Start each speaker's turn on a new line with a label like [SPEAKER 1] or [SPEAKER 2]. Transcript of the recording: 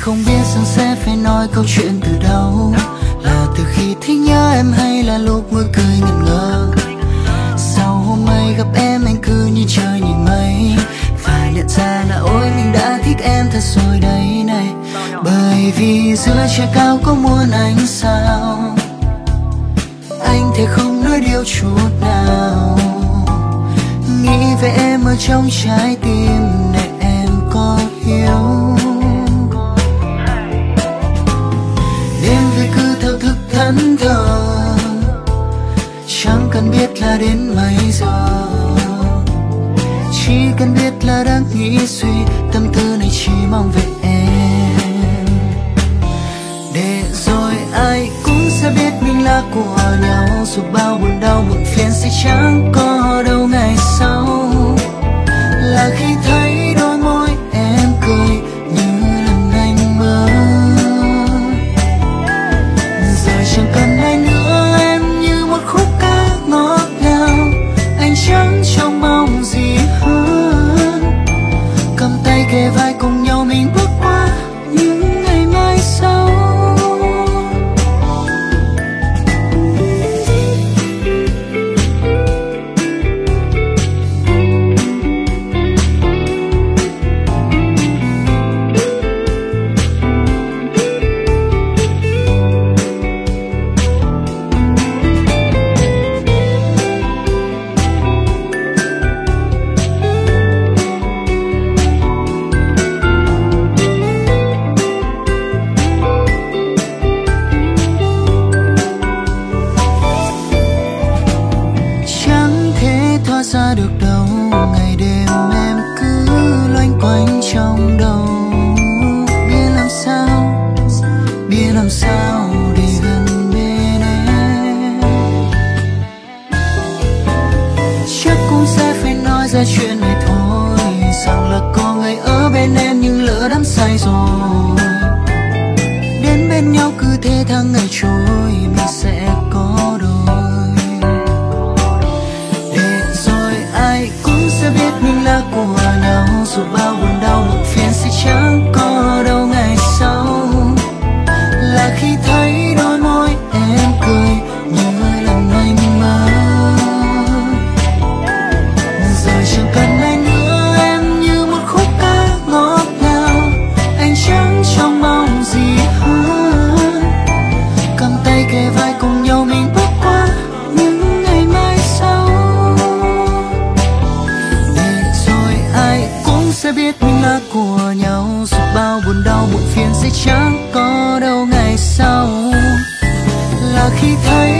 [SPEAKER 1] không biết rằng sẽ phải nói câu chuyện từ đâu. Là từ khi thấy nhớ em hay là lúc mưa cười ngẩn ngơ? Sau hôm nay gặp em, anh cứ như trời nhìn mây. Phải nhận ra là ôi, mình đã thích em thật rồi đấy này. Bởi vì giữa trời cao có muốn anh sao. Anh thể không nói điều chút nào. Nghĩ về em ở trong trái tim. Chẳng cần biết là đến mấy giờ. Chỉ cần biết là đang nghĩ suy, tâm tư này chỉ mong về em. Để rồi ai cũng sẽ biết mình là của nhau, dù bao buồn đau, muộn phiền sẽ chẳng ra chuyện này thôi. Rằng là có người ở bên em nhưng lỡ đắm say rồi. Chuyện sẽ chẳng có đâu ngày sau. Là khi thấy